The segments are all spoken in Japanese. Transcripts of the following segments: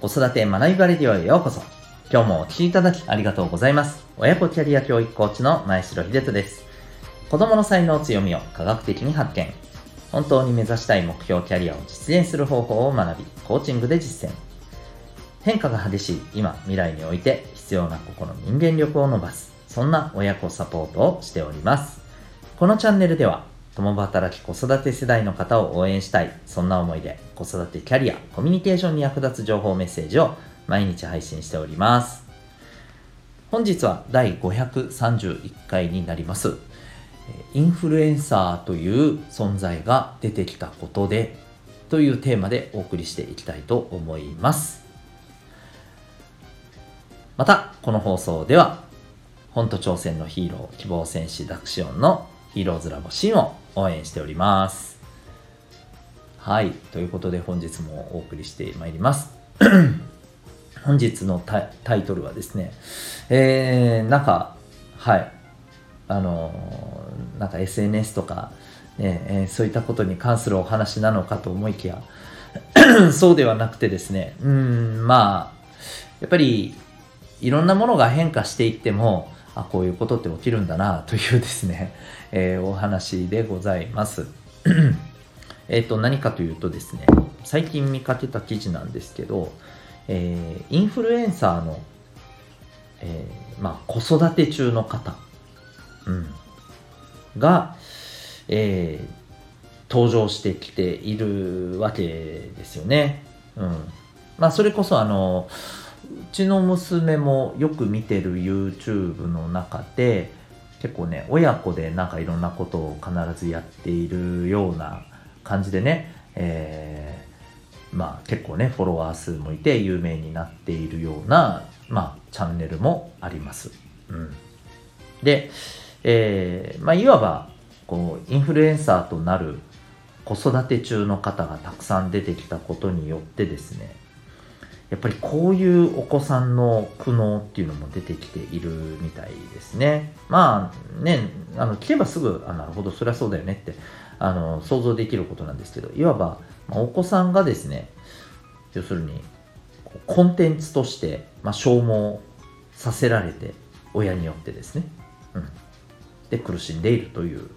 子育て学びバレディオへようこそ。今日もお聴きいただきありがとうございます。親子キャリア教育コーチの前城秀人です。子供の才能強みを科学的に発見。本当に目指したい目標キャリアを実現する方法を学び、コーチングで実践。変化が激しい今、未来において必要な個々の人間力を伸ばす。そんな親子サポートをしております。このチャンネルでは共働き子育て世代の方を応援したい、そんな思いで子育てキャリア、コミュニケーションに役立つ情報メッセージを毎日配信しております。本日は第531回になります。インフルエンサーという存在が出てきたことでというテーマでお送りしていきたいと思います。また、この放送では、本と挑戦のヒーロー、希望戦士ダクシオンのヒーローズラボシーンを応援しております。はい。ということで本日もお送りしてまいります。本日のタイトルはですね、えー、なんか、はい。あのー、なんか SNS とか、ねえー、そういったことに関するお話なのかと思いきや、そうではなくてですね、うん、まあ、やっぱり、いろんなものが変化していっても、あこういうことって起きるんだなというですね、えー、お話でございます。えっと、何かというとですね、最近見かけた記事なんですけど、えー、インフルエンサーの、えー、まあ、子育て中の方、うん、が、えー、登場してきているわけですよね。うん。まあ、それこそあの、うちの娘もよく見てる YouTube の中で結構ね親子でなんかいろんなことを必ずやっているような感じでね、えー、まあ結構ねフォロワー数もいて有名になっているような、まあ、チャンネルもあります。うん、で、えー、まあ、いわばこうインフルエンサーとなる子育て中の方がたくさん出てきたことによってですねやっぱりこういうお子さんの苦悩っていうのも出てきているみたいですね。まあね、あの聞けばすぐ、あ、なるほど、そりゃそうだよねってあの想像できることなんですけど、いわば、まあ、お子さんがですね、要するにコンテンツとして、まあ、消耗させられて、親によってですね、うん、で苦しんでいるという、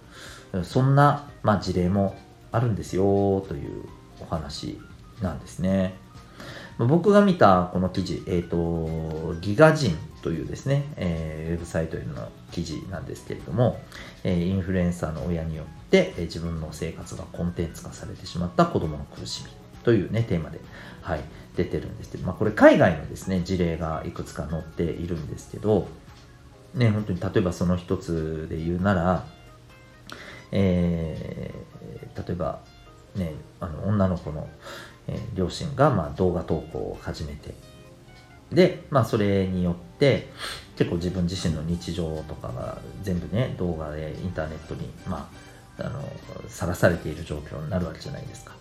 そんな、まあ、事例もあるんですよというお話なんですね。僕が見たこの記事、えっ、ー、と、ギガ人というですね、えー、ウェブサイトへの記事なんですけれども、えー、インフルエンサーの親によって、えー、自分の生活がコンテンツ化されてしまった子供の苦しみというね、テーマで、はい、出てるんですけど、まあ、これ海外のですね、事例がいくつか載っているんですけど、ね、本当に例えばその一つで言うなら、えー、例えば、ね、あの女の子の、えー、両親がまあ動画投稿を始めてで、まあ、それによって結構自分自身の日常とかが全部ね動画でインターネットにまああのさらされている状況になるわけじゃないですか。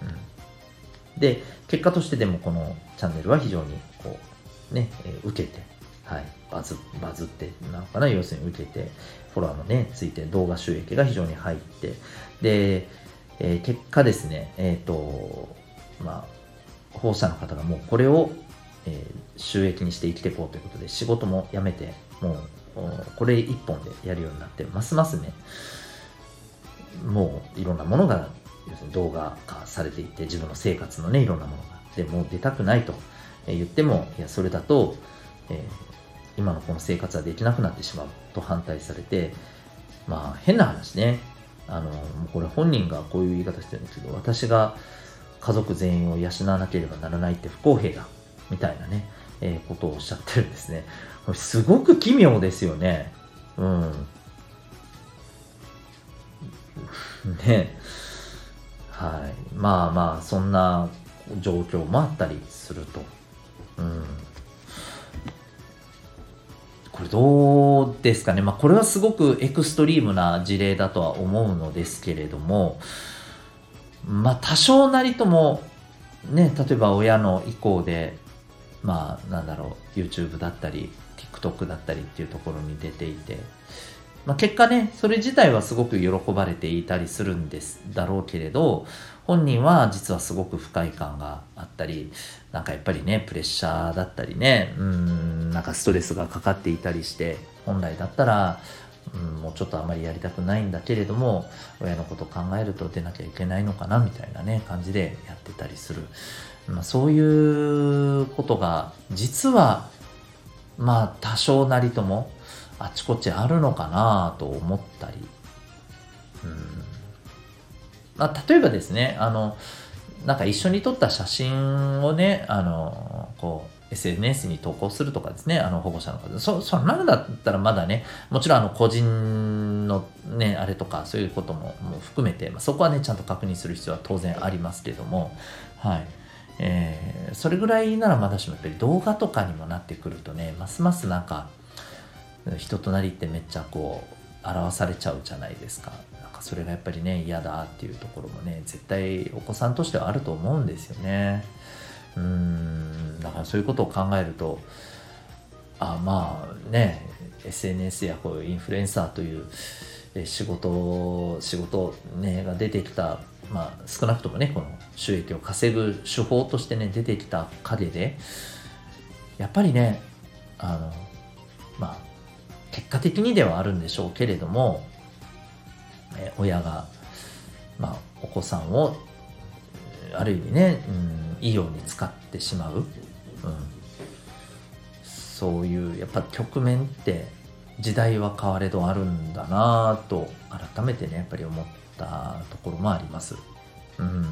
うん、で結果としてでもこのチャンネルは非常にこうね、えー、受けて、はい、バズバズってなのかな要するに受けてフォロワーもねついて動画収益が非常に入ってで、えー、結果ですねえっ、ー、とまあ、保護者の方がもうこれを、えー、収益にして生きていこうということで仕事も辞めてもうこれ一本でやるようになってますますね。もういろんなものが要するに動画化されていて自分の生活のねいろんなものがでもう出たくないと言ってもいやそれだと、えー、今のこの生活はできなくなってしまうと反対されてまあ変な話ね。あのこれ本人がこういう言い方してるんですけど私が家族全員を養わなければならないって不公平だ、みたいなね、えー、ことをおっしゃってるんですね。すごく奇妙ですよね。うん。ね。はい。まあまあ、そんな状況もあったりすると。うん。これどうですかね。まあ、これはすごくエクストリームな事例だとは思うのですけれども、まあ多少なりともね例えば親の意向でまあなんだろう YouTube だったり TikTok だったりっていうところに出ていてまあ、結果ね、それ自体はすごく喜ばれていたりするんですだろうけれど、本人は実はすごく不快感があったり、なんかやっぱりね、プレッシャーだったりね、うん、なんかストレスがかかっていたりして、本来だったら、うん、もうちょっとあまりやりたくないんだけれども、親のこと考えると出なきゃいけないのかな、みたいなね、感じでやってたりする。まあ、そういうことが、実は、まあ、多少なりとも、あちこちあるのかなと思ったり、うんまあ、例えばですね、あの、なんか一緒に撮った写真をね、あの、こう、SNS に投稿するとかですね、あの保護者の方。そ、そんなのだったらまだね、もちろんあの個人のね、あれとかそういうこともも含めて、まあ、そこはね、ちゃんと確認する必要は当然ありますけども、はい。えー、それぐらいならまだしもやっぱり動画とかにもなってくるとね、ますますなんか、人となりってめっちゃこう、表されちゃうじゃないですか。なんかそれがやっぱりね、嫌だっていうところもね、絶対お子さんとしてはあると思うんですよね。うん、だからそういうことを考えると、あまあね、SNS やこういうインフルエンサーという仕事、仕事ね、が出てきた、まあ少なくともね、この収益を稼ぐ手法としてね、出てきた陰で、やっぱりね、あの、まあ、結果的にではあるんでしょうけれども、え親が、まあ、お子さんをある意味ね、うん、いいように使ってしまう、そういうやっぱ局面って時代は変われどあるんだなぁと改めてねやっぱり思ったところもあります。うん、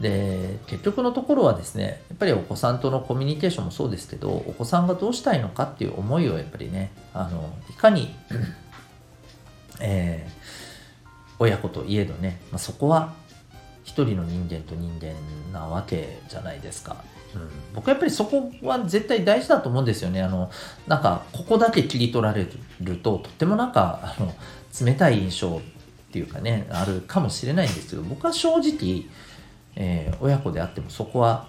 で結局のところはですねやっぱりお子さんとのコミュニケーションもそうですけどお子さんがどうしたいのかっていう思いをやっぱりねあのいかにえー、親子といえどね、まあ、そこは一人の人間と人間なわけじゃないですか。うん、僕はやっぱりそこは絶対大事だと思うんですよね。あの、なんか、ここだけ切り取られると、とってもなんか、あの、冷たい印象っていうかね、あるかもしれないんですけど、僕は正直、えー、親子であってもそこは、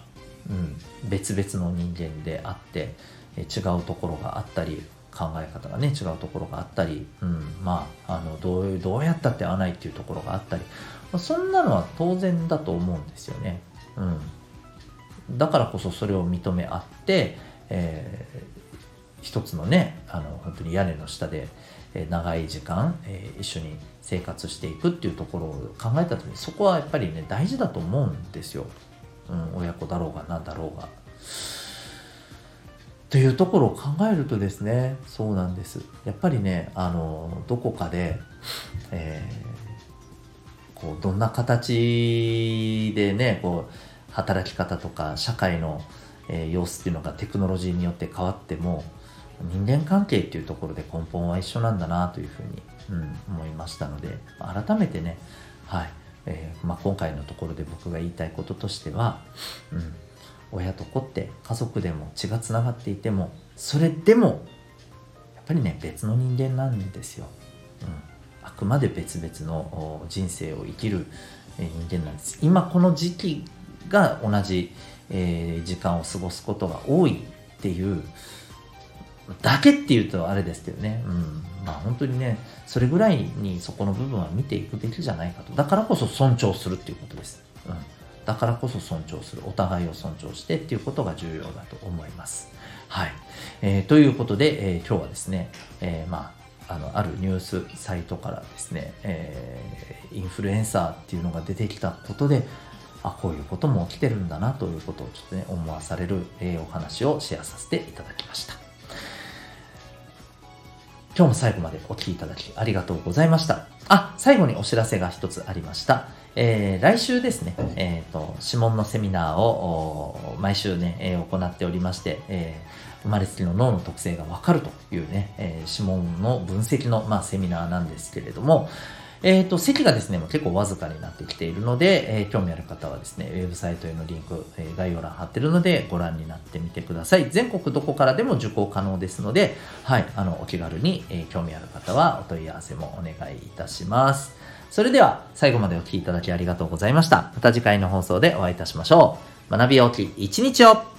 うん、別々の人間であって、えー、違うところがあったり、考え方がね、違うところがあったり、うん、まあ、あの、どう、どうやったって合わないっていうところがあったり、そんなのは当然だと思うんですよね。うん。だからこそそれを認め合って、えー、一つのね、あの、本当に屋根の下で、え長い時間、えー、一緒に生活していくっていうところを考えた時に、そこはやっぱりね、大事だと思うんですよ。うん、親子だろうが何だろうが。というところを考えるとですね、そうなんです。やっぱりね、あの、どこかで、えーこうどんな形でねこう働き方とか社会の、え、様子っていうのがテクノロジーによって変わっても人間関係っていうところで根本は一緒なんだなというふうに、うん、思いましたので改めてね、はいえー、まあ、今回のところで僕が言いたいこととしては、うん、親と子って家族でも血がつながっていてもそれでもやっぱりね別の人間なんですよ。うんあくまで別々の人生を生きる人間なんです。今この時期が同じ、え時間を過ごすことが多いっていうだけっていうとあれですけどね、うん、まあ本当にね、それぐらいにそこの部分は見ていくべきじゃないかと。だからこそ尊重するっていうことです。うん、だからこそ尊重する。お互いを尊重してっていうことが重要だと思います。はい。えー、ということで、えー、今日はですね、えー、まあ、あのあるニュースサイトからですね、えー、インフルエンサーっていうのが出てきたことであこういうことも起きてるんだなということをちょっとね思わされる、えー、お話をシェアさせていただきました。今日も最後までお聴きいただきありがとうございました。あ最後にお知らせが一つありました。えー、来週ですね、えっ、ー、と、指紋のセミナーを毎週ね、えー、行っておりまして、えー、生まれつきの脳の特性がわかるというね、えー、指紋の分析の、まあ、セミナーなんですけれども、えっ、ー、と、席がですね、もう結構わずかになってきているので、えー、興味ある方はですね、ウェブサイトへのリンク、えー、概要欄貼ってるので、ご覧になってみてください。全国どこからでも受講可能ですので、はい、あの、お気軽に、えー、興味ある方はお問い合わせもお願いいたします。それでは最後までお聴きいただきありがとうございました。また次回の放送でお会いいたしましょう。学び大きい一日を